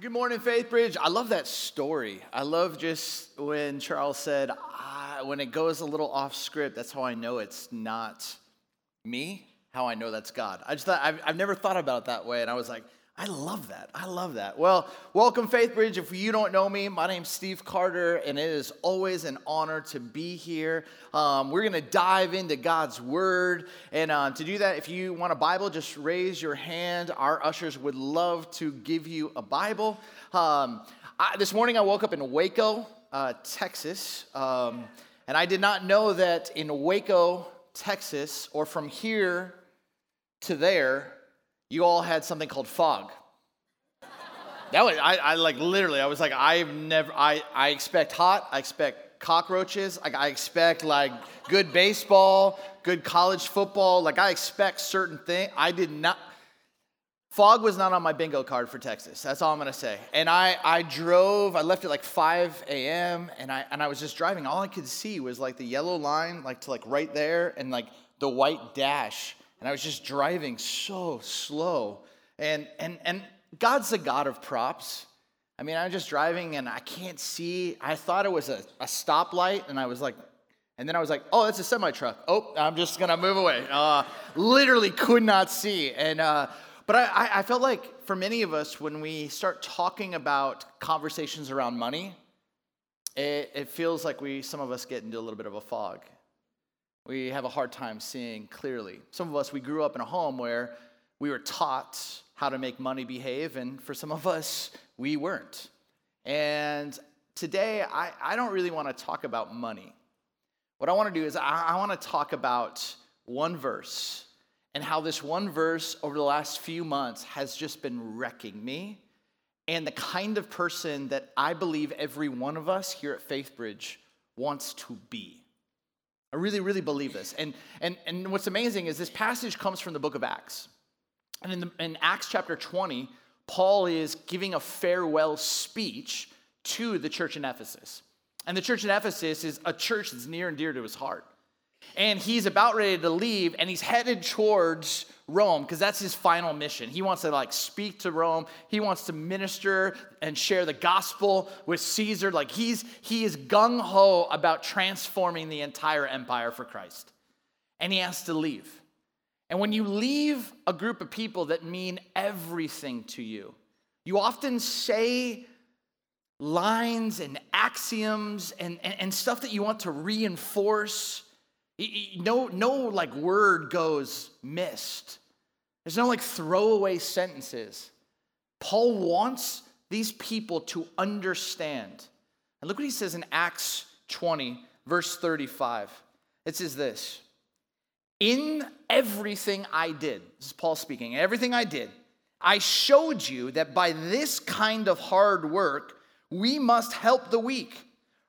Good morning, FaithBridge. I love that story. I love just when Charles said, ah, when it goes a little off script, that's how I know it's not me, how I know that's God. I just thought, I've, I've never thought about it that way. And I was like, I love that. I love that. Well, welcome, FaithBridge. If you don't know me, my name's Steve Carter, and it is always an honor to be here. Um, we're going to dive into God's Word. And um, to do that, if you want a Bible, just raise your hand. Our ushers would love to give you a Bible. Um, I, this morning, I woke up in Waco, uh, Texas, um, and I did not know that in Waco, Texas, or from here to there, you all had something called fog. That was, I, I like literally, I was like, I've never, I, I expect hot, I expect cockroaches, like, I expect like good baseball, good college football, like, I expect certain things. I did not, fog was not on my bingo card for Texas. That's all I'm gonna say. And I, I drove, I left at like 5 a.m. and I, and I was just driving. All I could see was like the yellow line, like to like right there, and like the white dash and I was just driving so slow. And, and, and God's the God of props. I mean, I'm just driving and I can't see. I thought it was a, a stoplight, and I was like, and then I was like, oh, that's a semi truck. Oh, I'm just gonna move away. Uh, literally could not see. And, uh, but I, I felt like for many of us, when we start talking about conversations around money, it, it feels like we, some of us get into a little bit of a fog we have a hard time seeing clearly. Some of us, we grew up in a home where we were taught how to make money behave, and for some of us, we weren't. And today, I, I don't really want to talk about money. What I want to do is, I, I want to talk about one verse and how this one verse over the last few months has just been wrecking me and the kind of person that I believe every one of us here at FaithBridge wants to be. I really, really believe this. And, and, and what's amazing is this passage comes from the book of Acts. And in, the, in Acts chapter 20, Paul is giving a farewell speech to the church in Ephesus. And the church in Ephesus is a church that's near and dear to his heart. And he's about ready to leave, and he's headed towards Rome because that's his final mission. He wants to like speak to Rome. He wants to minister and share the gospel with Caesar. Like he's he is gung ho about transforming the entire empire for Christ. And he has to leave. And when you leave a group of people that mean everything to you, you often say lines and axioms and, and, and stuff that you want to reinforce no, no like word goes missed. There's no like throwaway sentences. Paul wants these people to understand. And look what he says in Acts 20, verse 35. It says this In everything I did, this is Paul speaking, everything I did, I showed you that by this kind of hard work, we must help the weak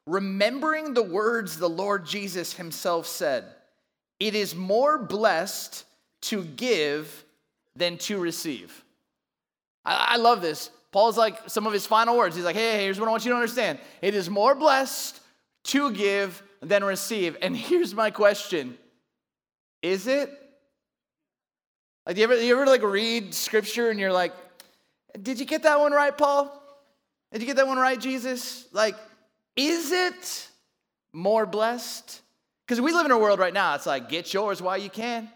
remembering the words the Lord Jesus himself said, it is more blessed to give than to receive. I, I, love this. Paul's like, some of his final words. He's like, hey, here's what I want you to understand it is more blessed to give than receive. And here's my question Is it? Like, do you ever, you ever like read scripture and you're like, did you get that one right, Paul? Did you get that one right, Jesus? Like, is it more blessed? Because we live in a world right now, it's like, get yours while you can.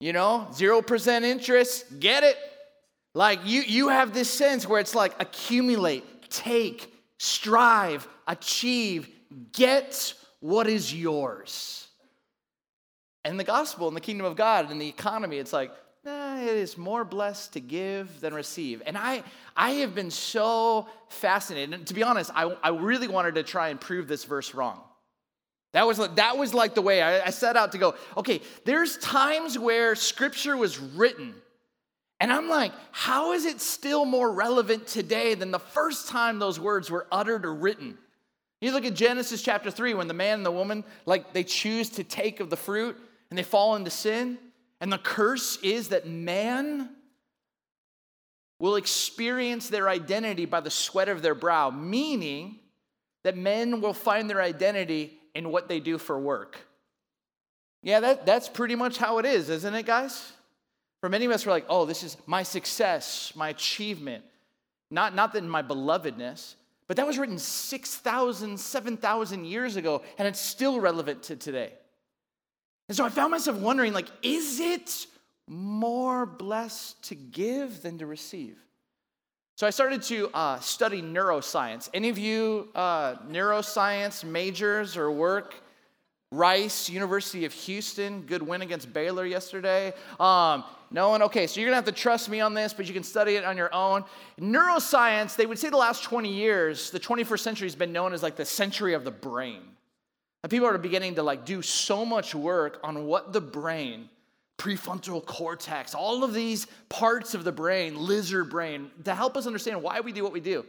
You know, 0% interest, get it. Like you, you have this sense where it's like accumulate, take, strive, achieve, get what is yours. And the gospel and the kingdom of God and the economy, it's like, it is more blessed to give than receive. And I, I have been so fascinated. And to be honest, I, I really wanted to try and prove this verse wrong. That was, that was like the way I, I set out to go, okay, there's times where scripture was written. And I'm like, how is it still more relevant today than the first time those words were uttered or written? You look at Genesis chapter 3 when the man and the woman, like, they choose to take of the fruit and they fall into sin. And the curse is that man will experience their identity by the sweat of their brow, meaning that men will find their identity in what they do for work. Yeah, that, that's pretty much how it is, isn't it, guys? For many of us, we're like, oh, this is my success, my achievement. Not, not that my belovedness, but that was written 6,000, 7,000 years ago, and it's still relevant to today. And so I found myself wondering, like, is it more blessed to give than to receive? So I started to uh, study neuroscience. Any of you uh, neuroscience majors or work? Rice, University of Houston, good win against Baylor yesterday. Um, no one? Okay, so you're gonna have to trust me on this, but you can study it on your own. Neuroscience, they would say the last 20 years, the 21st century has been known as like the century of the brain. And people are beginning to like do so much work on what the brain, prefrontal cortex, all of these parts of the brain, lizard brain, to help us understand why we do what we do.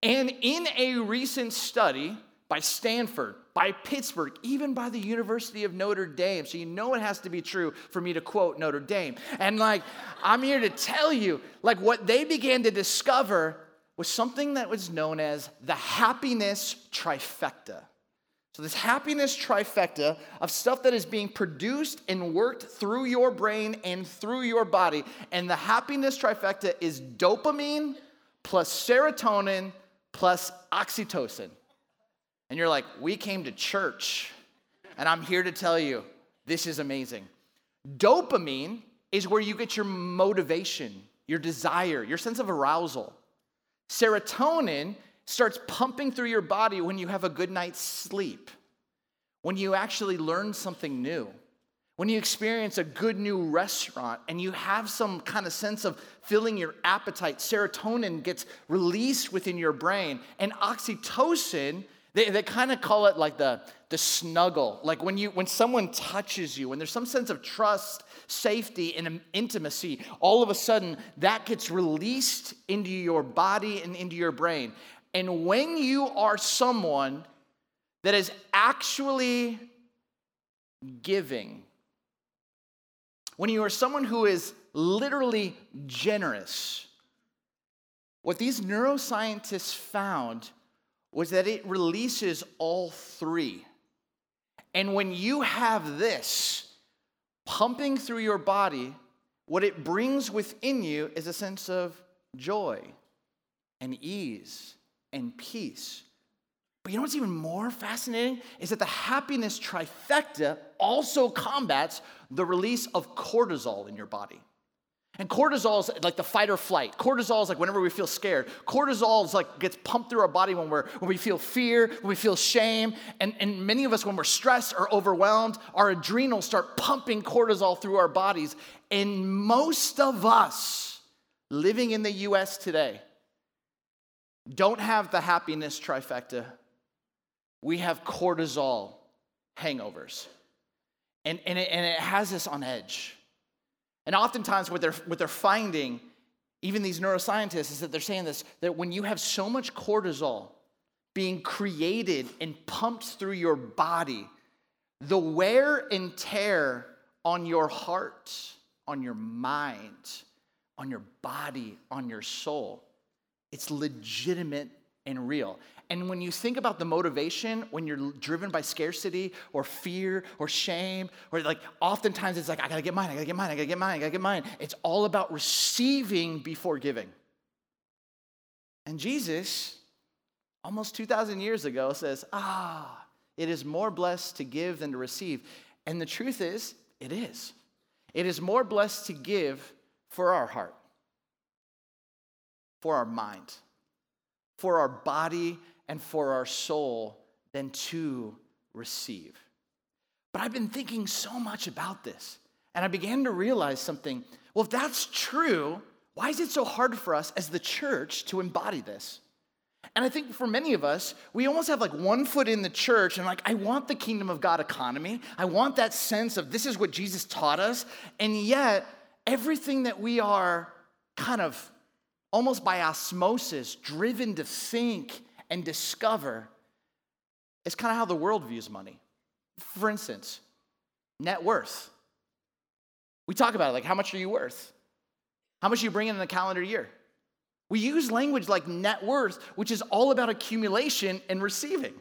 And in a recent study, by Stanford, by Pittsburgh, even by the University of Notre Dame. So you know it has to be true for me to quote Notre Dame. And like, I'm here to tell you, like, what they began to discover was something that was known as the happiness trifecta. So, this happiness trifecta of stuff that is being produced and worked through your brain and through your body. And the happiness trifecta is dopamine plus serotonin plus oxytocin. And you're like, we came to church, and I'm here to tell you this is amazing. Dopamine is where you get your motivation, your desire, your sense of arousal. Serotonin starts pumping through your body when you have a good night's sleep, when you actually learn something new, when you experience a good new restaurant and you have some kind of sense of filling your appetite. Serotonin gets released within your brain, and oxytocin they, they kind of call it like the, the snuggle. Like when, you, when someone touches you, when there's some sense of trust, safety, and intimacy, all of a sudden that gets released into your body and into your brain. And when you are someone that is actually giving, when you are someone who is literally generous, what these neuroscientists found was that it releases all three. And when you have this pumping through your body, what it brings within you is a sense of joy and ease and peace. But you know what's even more fascinating? Is that the happiness trifecta also combats the release of cortisol in your body. And cortisol is like the fight or flight. Cortisol is like whenever we feel scared. Cortisol is like gets pumped through our body when we're when we feel fear, when we feel shame. And, and many of us, when we're stressed or overwhelmed, our adrenals start pumping cortisol through our bodies. And most of us living in the US today don't have the happiness trifecta. We have cortisol hangovers. And, and, it, and it has us on edge. And oftentimes, what they're, what they're finding, even these neuroscientists, is that they're saying this that when you have so much cortisol being created and pumped through your body, the wear and tear on your heart, on your mind, on your body, on your soul, it's legitimate and real. And when you think about the motivation, when you're driven by scarcity or fear or shame, or like oftentimes it's like, I gotta get mine, I gotta get mine, I gotta get mine, I gotta get mine. It's all about receiving before giving. And Jesus, almost 2,000 years ago, says, Ah, it is more blessed to give than to receive. And the truth is, it is. It is more blessed to give for our heart, for our mind, for our body and for our soul than to receive. But I've been thinking so much about this, and I began to realize something. Well, if that's true, why is it so hard for us as the church to embody this? And I think for many of us, we almost have like one foot in the church and like, I want the kingdom of God economy. I want that sense of this is what Jesus taught us. And yet, everything that we are kind of almost by osmosis driven to think and discover is kind of how the world views money. For instance, net worth. We talk about it like, how much are you worth? How much are you bring in a calendar year? We use language like net worth, which is all about accumulation and receiving.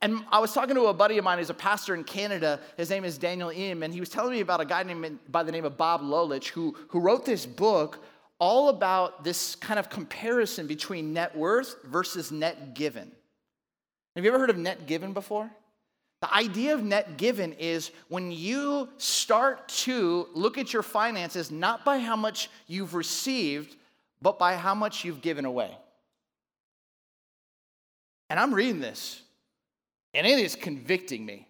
And I was talking to a buddy of mine who's a pastor in Canada. His name is Daniel Im, and he was telling me about a guy named by the name of Bob Lolich who, who wrote this book all about this kind of comparison between net worth versus net given. Have you ever heard of net given before? The idea of net given is when you start to look at your finances not by how much you've received, but by how much you've given away. And I'm reading this, and it is convicting me.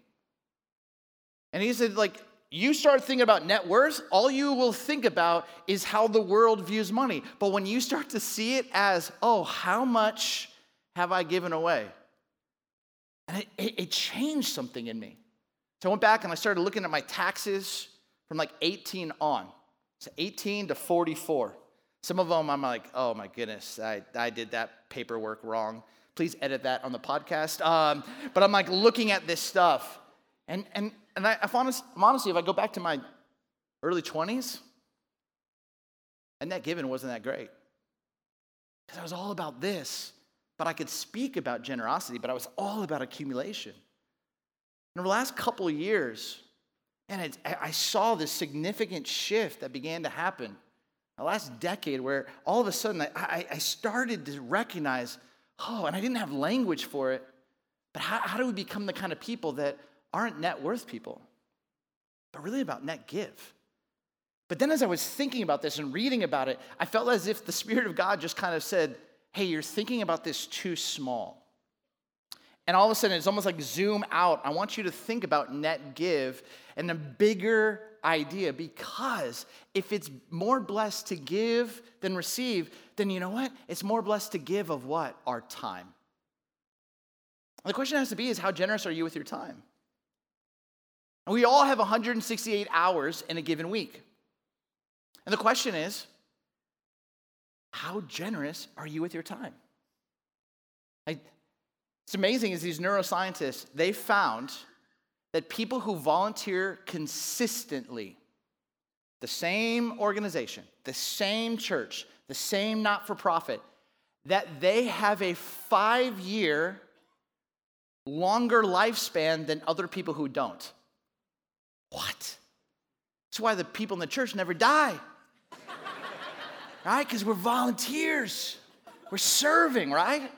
And he said, like, you start thinking about net worth, all you will think about is how the world views money. But when you start to see it as, oh, how much have I given away? And it, it, it changed something in me. So I went back and I started looking at my taxes from like 18 on. So 18 to 44. Some of them I'm like, oh my goodness, I, I did that paperwork wrong. Please edit that on the podcast. Um, but I'm like looking at this stuff. And, and, and I, I honest, honestly, if I go back to my early 20s, and that giving wasn't that great. Because I was all about this but I could speak about generosity, but I was all about accumulation. And over the last couple years, and I saw this significant shift that began to happen. The last decade, where all of a sudden I, I started to recognize, oh, and I didn't have language for it, but how, how do we become the kind of people that aren't net worth people, but really about net give? But then as I was thinking about this and reading about it, I felt as if the Spirit of God just kind of said, hey, you're thinking about this too small. And all of a sudden, it's almost like zoom out. I want you to think about net give and a bigger idea because if it's more blessed to give than receive, then you know what? It's more blessed to give of what? Our time. The question has to be is how generous are you with your time? And we all have 168 hours in a given week. And the question is, how generous are you with your time? Like, it's amazing as these neuroscientists, they found that people who volunteer consistently, the same organization, the same church, the same not for profit, that they have a five year longer lifespan than other people who don't. What? That's why the people in the church never die right? Because we're volunteers, we're serving, right?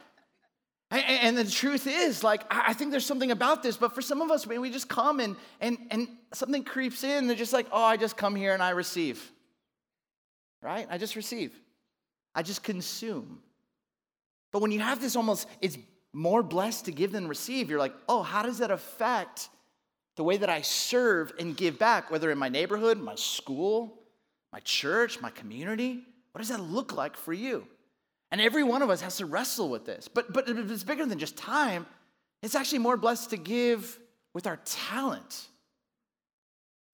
And the truth is, like, I think there's something about this, but for some of us, we just come and, and, and something creeps in. They're just like, oh, I just come here and I receive, right? I just receive, I just consume. But when you have this almost, it's more blessed to give than receive, you're like, oh, how does that affect the way that I serve and give back, whether in my neighborhood, my school, my church, my community? What does that look like for you? And every one of us has to wrestle with this. But, but it's bigger than just time. It's actually more blessed to give with our talent.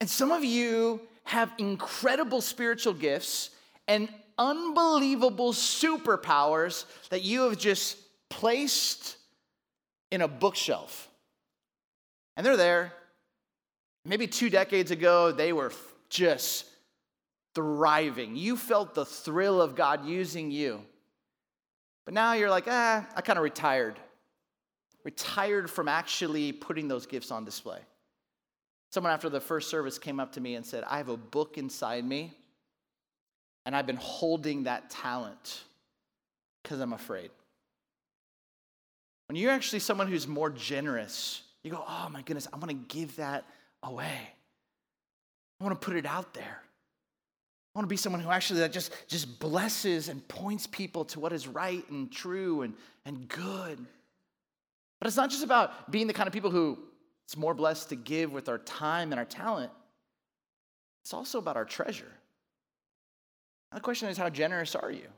And some of you have incredible spiritual gifts and unbelievable superpowers that you have just placed in a bookshelf. And they're there. Maybe two decades ago, they were just thriving. You felt the thrill of God using you. But now you're like, ah, I kind of retired. Retired from actually putting those gifts on display. Someone after the first service came up to me and said, I have a book inside me, and I've been holding that talent because I'm afraid. When you're actually someone who's more generous, you go, oh my goodness, I want to give that away. I want to put it out there. I want to be someone who actually just, just blesses and points people to what is right and true and, and good. But it's not just about being the kind of people who it's more blessed to give with our time and our talent. It's also about our treasure. And the question is, how generous are you?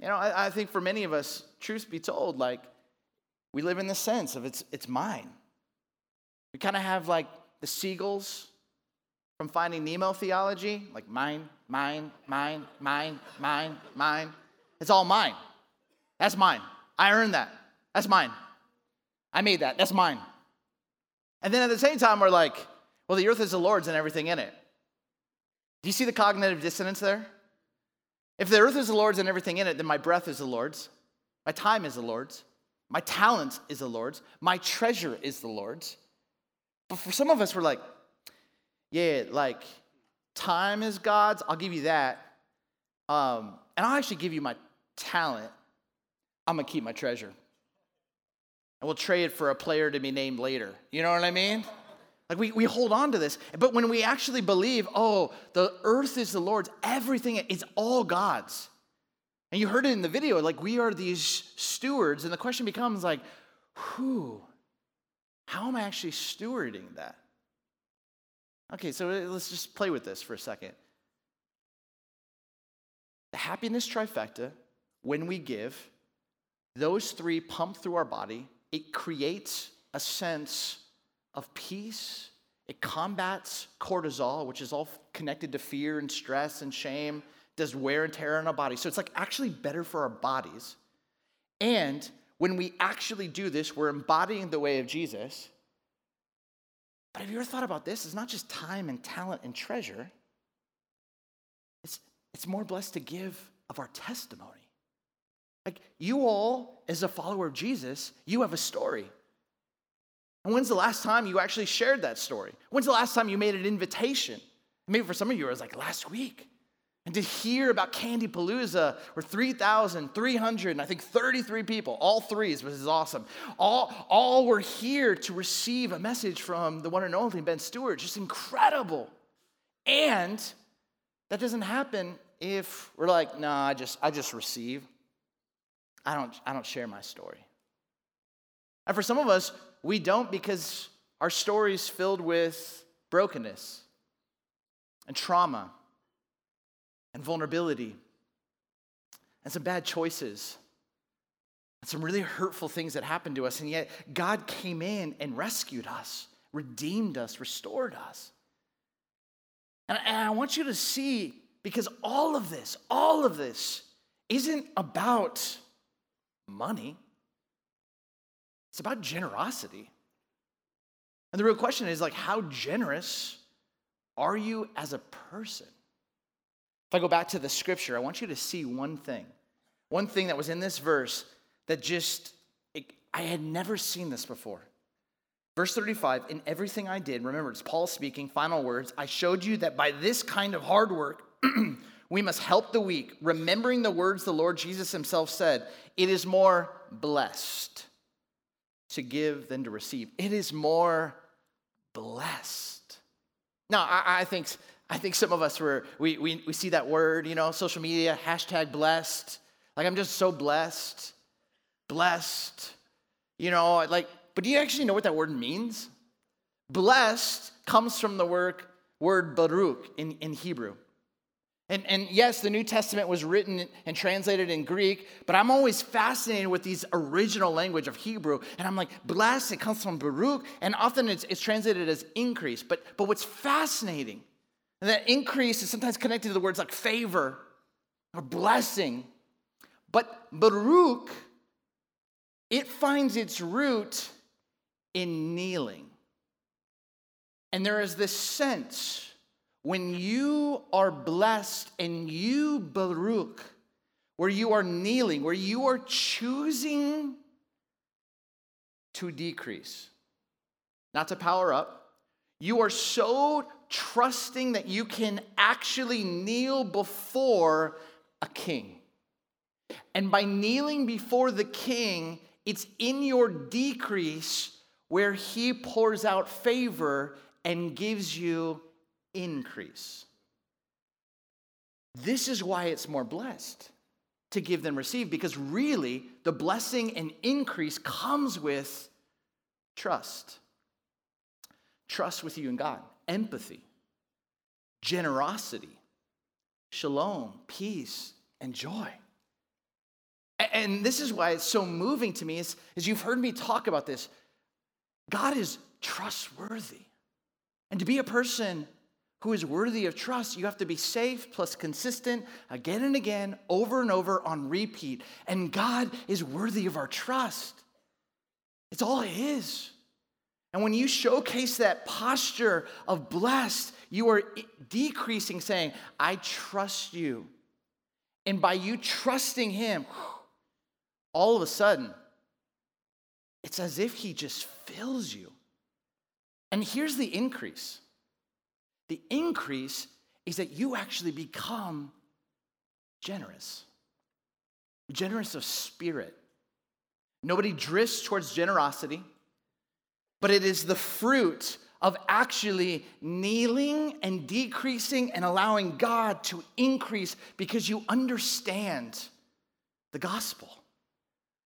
You know, I, I think for many of us, truth be told, like we live in the sense of it's it's mine. We kind of have like the seagulls from finding Nemo theology, like mine, mine, mine, mine, mine, mine. It's all mine. That's mine. I earned that. That's mine. I made that. That's mine. And then at the same time, we're like, well, the earth is the Lord's and everything in it. Do you see the cognitive dissonance there? If the earth is the Lord's and everything in it, then my breath is the Lord's, my time is the Lord's, my talent is the Lord's, my treasure is the Lord's. But for some of us, we're like, yeah, like time is God's, I'll give you that. Um, and I'll actually give you my talent. I'm gonna keep my treasure. And we'll trade for a player to be named later. You know what I mean? Like we, we hold on to this. But when we actually believe, oh, the earth is the Lord's, everything, is all God's. And you heard it in the video, like we are these stewards. And the question becomes like, who? How am I actually stewarding that? Okay, so uh, let's just play with this for a second. The happiness trifecta, when we give, those three pump through our body, it creates a sense of peace. It combats cortisol, which is all connected to fear and stress and shame, does wear and tear on our body. So it's like actually better for our bodies. And when we actually do this, we're embodying the way of Jesus. But have you ever thought about this? It's not just time and talent and treasure, it's, it's more blessed to give of our testimony. Like you all, as a follower of Jesus, you have a story. And when's the last time you actually shared that story? When's the last time you made an invitation? Maybe for some of you, it was like last week. And to hear about Candy Palooza, where 3,300 and I think 33 people, all threes, which is awesome, all, all were here to receive a message from the one and only Ben Stewart. Just incredible. And that doesn't happen if we're like, no, nah, I just, I just receive. I don't, I don't share my story. And for some of us, we don't because our story is filled with brokenness and trauma and vulnerability and some bad choices and some really hurtful things that happened to us. And yet, God came in and rescued us, redeemed us, restored us. And, I want you to see because all of this, all of this isn't about money, it's about generosity. And the real question is like, how generous are you as a person? If I go back to the scripture, I want you to see one thing. One thing that was in this verse that just, it, I had never seen this before. Verse 35, in everything I did, remember it's Paul speaking, final words, I showed you that by this kind of hard work, we must help the weak, remembering the words the Lord Jesus himself said, it is more blessed to give than to receive. It is more blessed. Now, I, I think I think some of us were, we, we, we see that word, you know, social media, hashtag blessed. Like, I'm just so blessed. Blessed. You know, like, but do you actually know what that word means? Blessed comes from the word, word Baruch in, in Hebrew. And, and yes, the New Testament was written and translated in Greek, but I'm always fascinated with these original language of Hebrew. And I'm like, blessed, it comes from Baruch, and often it's, it's translated as increase. But, but what's fascinating and that increase is sometimes connected to the words like favor or blessing. But Baruch, it finds its root in kneeling. And there is this sense when you are blessed and you Baruch, where you are kneeling, where you are choosing to decrease, not to power up. You are so trusting that you can actually kneel before a king. And by kneeling before the king, it's in your decrease where he pours out favor and gives you increase. This is why it's more blessed to give than receive, because really the blessing and increase comes with trust. Trust with you and God empathy, generosity, shalom, peace, and joy. And this is why it's so moving to me is, is you've heard me talk about this. God is trustworthy. And to be a person who is worthy of trust, you have to be safe plus consistent again and again, over and over on repeat. And God is worthy of our trust. It's all His. And when you showcase that posture of blessed, you are decreasing, saying, I trust you. And by you trusting Him, all of a sudden, it's as if He just fills you. And here's the increase the increase is that you actually become generous, generous of spirit. Nobody drifts towards generosity, but it is the fruit of actually kneeling and decreasing and allowing God to increase because you understand the gospel.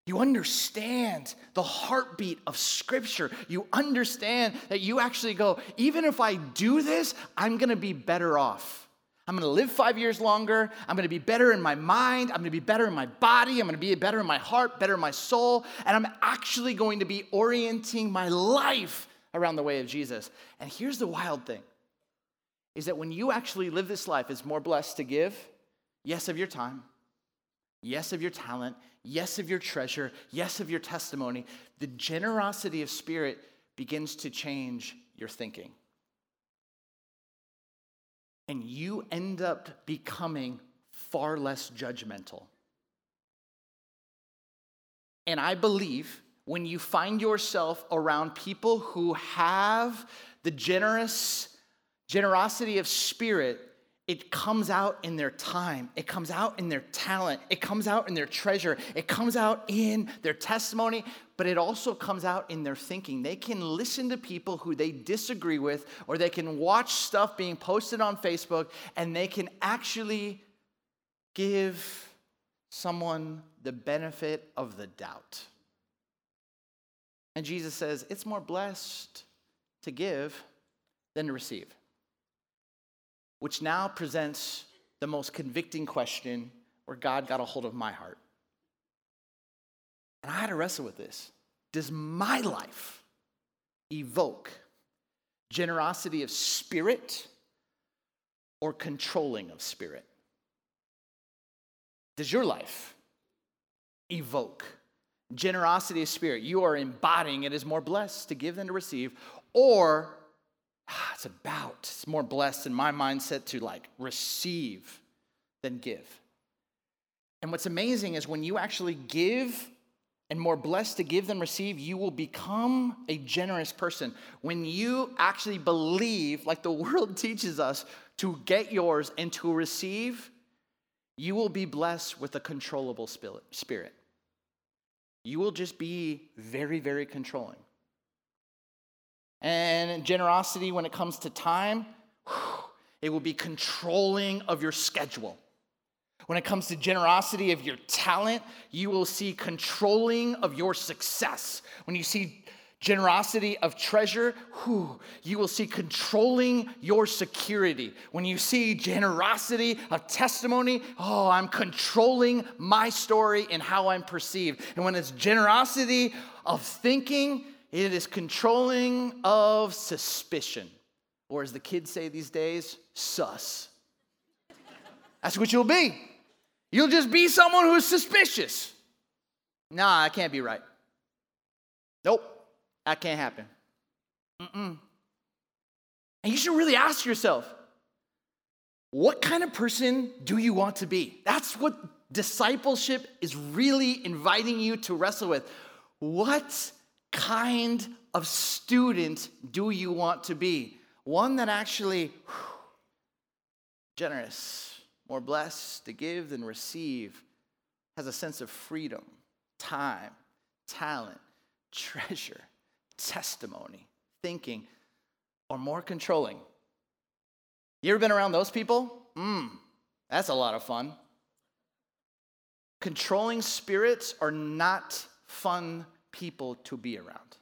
You understand the heartbeat of Scripture. You understand that you actually go, even if I do this, I'm gonna be better off. I'm gonna live five years longer. I'm gonna be better in my mind. I'm gonna be better in my body. I'm gonna be better in my heart, better in my soul. And I'm actually going to be orienting my life around the way of Jesus. And here's the wild thing is that when you actually live this life, it's more blessed to give, yes, of your time, yes, of your talent, yes, of your treasure, yes, of your testimony. The generosity of spirit begins to change your thinking. And you end up becoming far less judgmental. And I believe when you find yourself around people who have the generous generosity of spirit it comes out in their time. It comes out in their talent. It comes out in their treasure. It comes out in their testimony but it also comes out in their thinking. They can listen to people who they disagree with or they can watch stuff being posted on facebook and they can actually give someone the benefit of the doubt. And Jesus says, it's more blessed to give than to receive. Which now presents the most convicting question where God got a hold of my heart. And I had to wrestle with this. Does my life evoke generosity of spirit or controlling of spirit? Does your life evoke generosity of spirit, you are embodying it as more blessed to give than to receive, or Ah, it's about, it's more blessed in my mindset to like receive than give. And what's amazing is when you actually give and more blessed to give than receive, you will become a generous person. When you actually believe, like the world teaches us, to get yours and to receive, you will be blessed with a controllable spirit you will just be very, very controlling. And generosity, when it comes to time, it will be controlling of your schedule. When it comes to generosity of your talent, you will see controlling of your success. When you see generosity of treasure, whew, you will see controlling your security. When you see generosity of testimony, oh, I'm controlling my story and how I'm perceived. And when it's generosity of thinking, it is controlling of suspicion. Or as the kids say these days, sus. That's what you'll be. You'll just be someone who's suspicious. Nah, I can't be right. Nope. That can't happen. Mm-mm. And you should really ask yourself what kind of person do you want to be? That's what discipleship is really inviting you to wrestle with. What kind of student do you want to be? One that actually whew, generous, more blessed to give than receive, has a sense of freedom, time, talent, treasure testimony, thinking, or more controlling. You ever been around those people? Mmm, that's a lot of fun. Controlling spirits are not fun people to be around.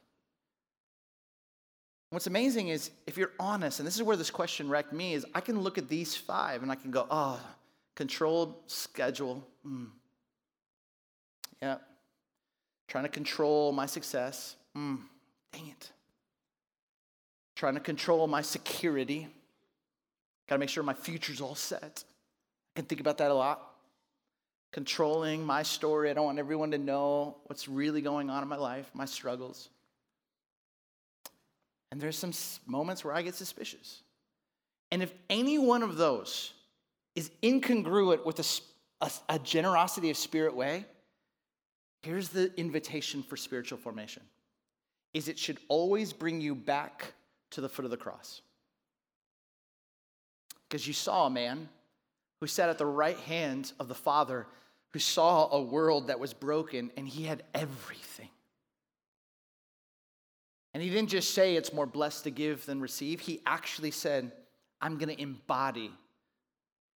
What's amazing is if you're honest, and this is where this question wrecked me, is I can look at these five and I can go, oh, controlled schedule. Mm. Yeah. Trying to control my success. Mm. Dang it. Trying to control my security. Got to make sure my future's all set. I can think about that a lot. Controlling my story. I don't want everyone to know what's really going on in my life, my struggles. And there's some moments where I get suspicious. And if any one of those is incongruent with a, a, a generosity of spirit way, here's the invitation for spiritual formation is it should always bring you back to the foot of the cross. because you saw a man who sat at the right hand of the Father, who saw a world that was broken, and he had everything. And he didn't just say it's more blessed to give than receive, he actually said, I'm going to embody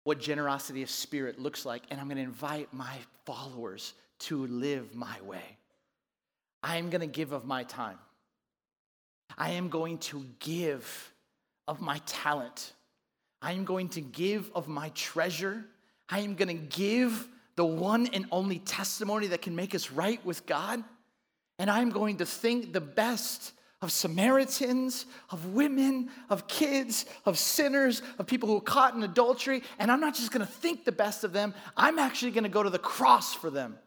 what generosity of spirit looks like, and I'm going to invite my followers to live my way. I am going to give of my time. I am going to give of my talent. I am going to give of my treasure. I am going to give the one and only testimony that can make us right with God. And I'm going to think the best of Samaritans, of women, of kids, of sinners, of people who are caught in adultery. And I'm not just going to think the best of them, I'm actually going to go to the cross for them,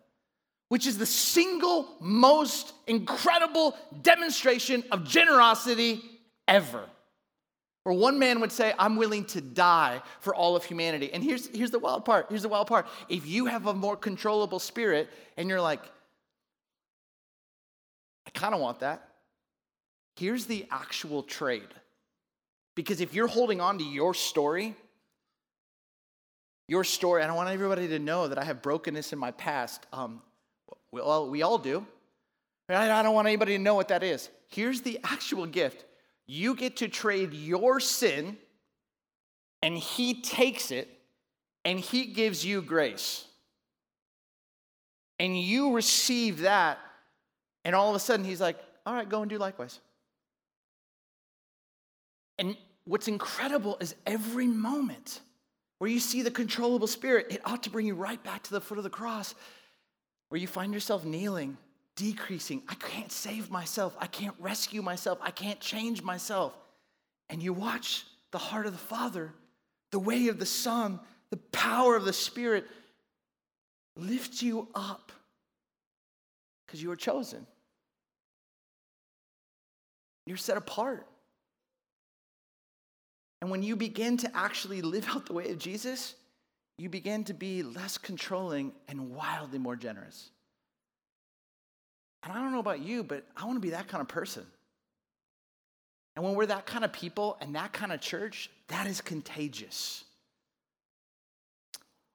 which is the single most incredible demonstration of generosity ever. Where one man would say, I'm willing to die for all of humanity. And here's, here's the wild part. Here's the wild part. If you have a more controllable spirit and you're like, I kind of want that. Here's the actual trade. Because if you're holding on to your story, your story, I don't want everybody to know that I have brokenness in my past. Um, well, we all do. I don't want anybody to know what that is. Here's the actual gift you get to trade your sin, and He takes it and He gives you grace. And you receive that, and all of a sudden He's like, all right, go and do likewise. And what's incredible is every moment where you see the controllable spirit, it ought to bring you right back to the foot of the cross, where you find yourself kneeling decreasing. I can't save myself. I can't rescue myself. I can't change myself. And you watch the heart of the Father, the way of the Son, the power of the Spirit lift you up because you are chosen. You're set apart. And when you begin to actually live out the way of Jesus, you begin to be less controlling and wildly more generous. And I don't know about you, but I want to be that kind of person. And when we're that kind of people and that kind of church, that is contagious.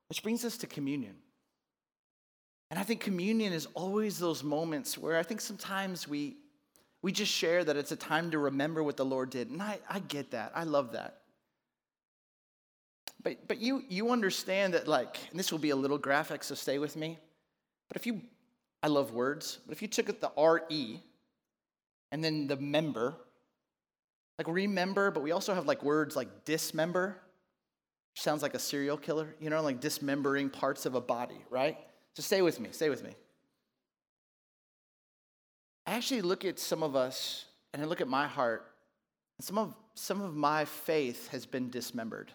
Which brings us to communion. And I think communion is always those moments where I think sometimes we, we just share that it's a time to remember what the Lord did. And I, I get that. I love that. But, but you, you understand that, like, and this will be a little graphic, so stay with me. But if you I love words, but if you took the R-E and then the member, like remember, but we also have like words like dismember, which sounds like a serial killer, you know, like dismembering parts of a body, right? So stay with me, stay with me. I actually look at some of us and I look at my heart, and some of some of my faith has been dismembered.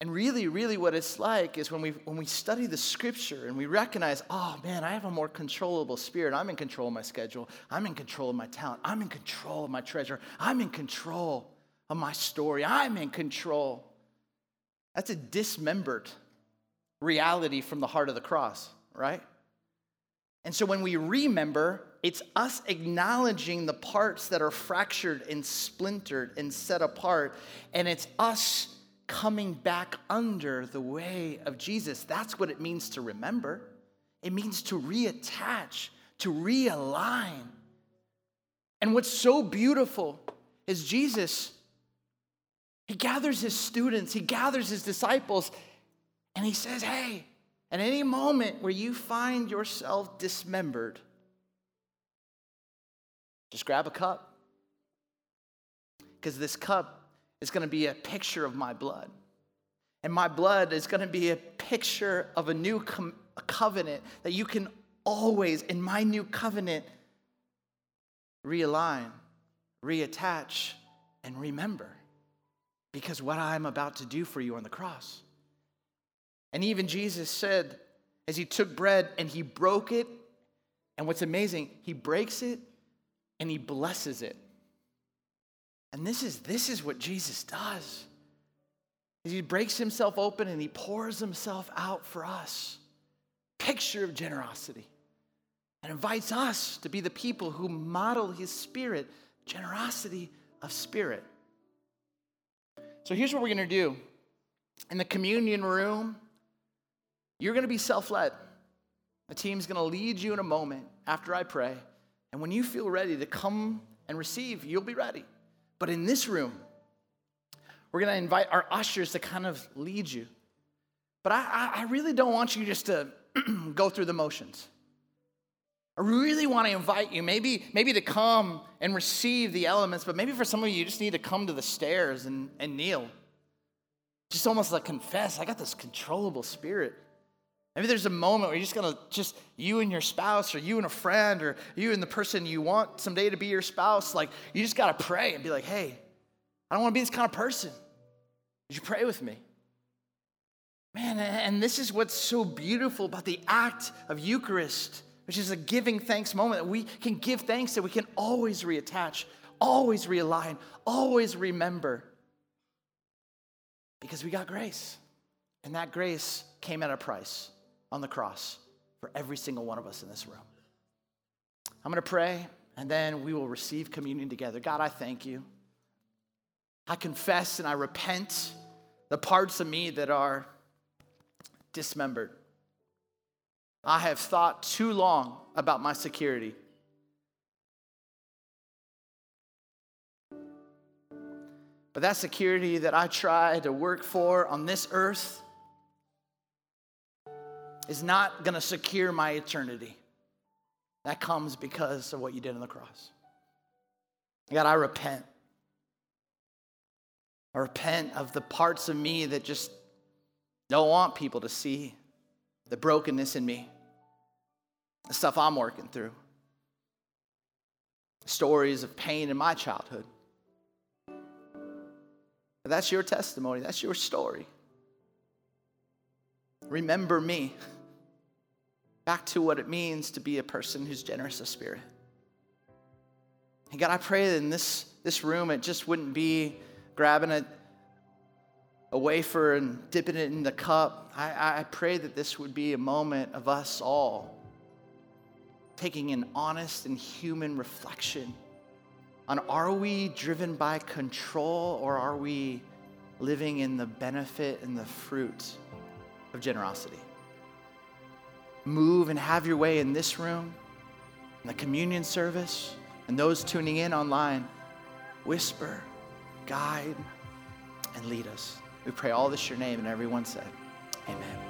And really, really, what it's like is when we, when we study the scripture and we recognize, oh man, I have a more controllable spirit. I'm in control of my schedule. I'm in control of my talent. I'm in control of my treasure. I'm in control of my story. I'm in control. That's a dismembered reality from the heart of the cross, right? And so when we remember, it's us acknowledging the parts that are fractured and splintered and set apart. And it's us coming back under the way of Jesus. That's what it means to remember. It means to reattach, to realign. And what's so beautiful is Jesus, he gathers his students, he gathers his disciples, and he says, Hey, at any moment where you find yourself dismembered, just grab a cup. Because this cup is going to be a picture of my blood. And my blood is going to be a picture of a new com- a covenant that you can always, in my new covenant, realign, reattach, and remember. Because what I'm about to do for you on the cross. And even Jesus said, as he took bread and he broke it, and what's amazing, he breaks it and he blesses it. And this is, this is what Jesus does. He breaks himself open and he pours himself out for us. Picture of generosity. And invites us to be the people who model his spirit, generosity of spirit. So here's what we're going to do. In the communion room, you're going to be self led. The team's going to lead you in a moment after I pray. And when you feel ready to come and receive, you'll be ready. But in this room, we're going to invite our ushers to kind of lead you. But I, I really don't want you just to go through the motions. I really want to invite you, maybe, maybe to come and receive the elements, but maybe for some of you, you just need to come to the stairs and, and kneel. Just almost like confess, I got this controllable spirit. Maybe there's a moment where you're just gonna just you and your spouse, or you and a friend, or you and the person you want someday to be your spouse, like you just gotta pray and be like, hey, I don't wanna be this kind of person. Would you pray with me? Man, and this is what's so beautiful about the act of Eucharist, which is a giving thanks moment that we can give thanks that we can always reattach, always realign, always remember. Because we got grace. And that grace came at a price on the cross for every single one of us in this room. I'm going to pray, and then we will receive communion together. God, I thank you. I confess and I repent the parts of me that are dismembered. I have thought too long about my security. But that security that I try to work for on this earth is not going to secure my eternity. That comes because of what you did on the cross. God, I repent. I repent of the parts of me that just don't want people to see the brokenness in me, the stuff I'm working through, stories of pain in my childhood. But that's your testimony, that's your story. Remember me back to what it means to be a person who's generous of spirit. And God, I pray that in this, this room, it just wouldn't be grabbing a, a wafer and dipping it in the cup. I, I pray that this would be a moment of us all taking an honest and human reflection on are we driven by control or are we living in the benefit and the fruit of generosity? Move and have your way in this room, in the communion service, and those tuning in online. Whisper, guide, and lead us. We pray all this your name, and everyone said, Amen.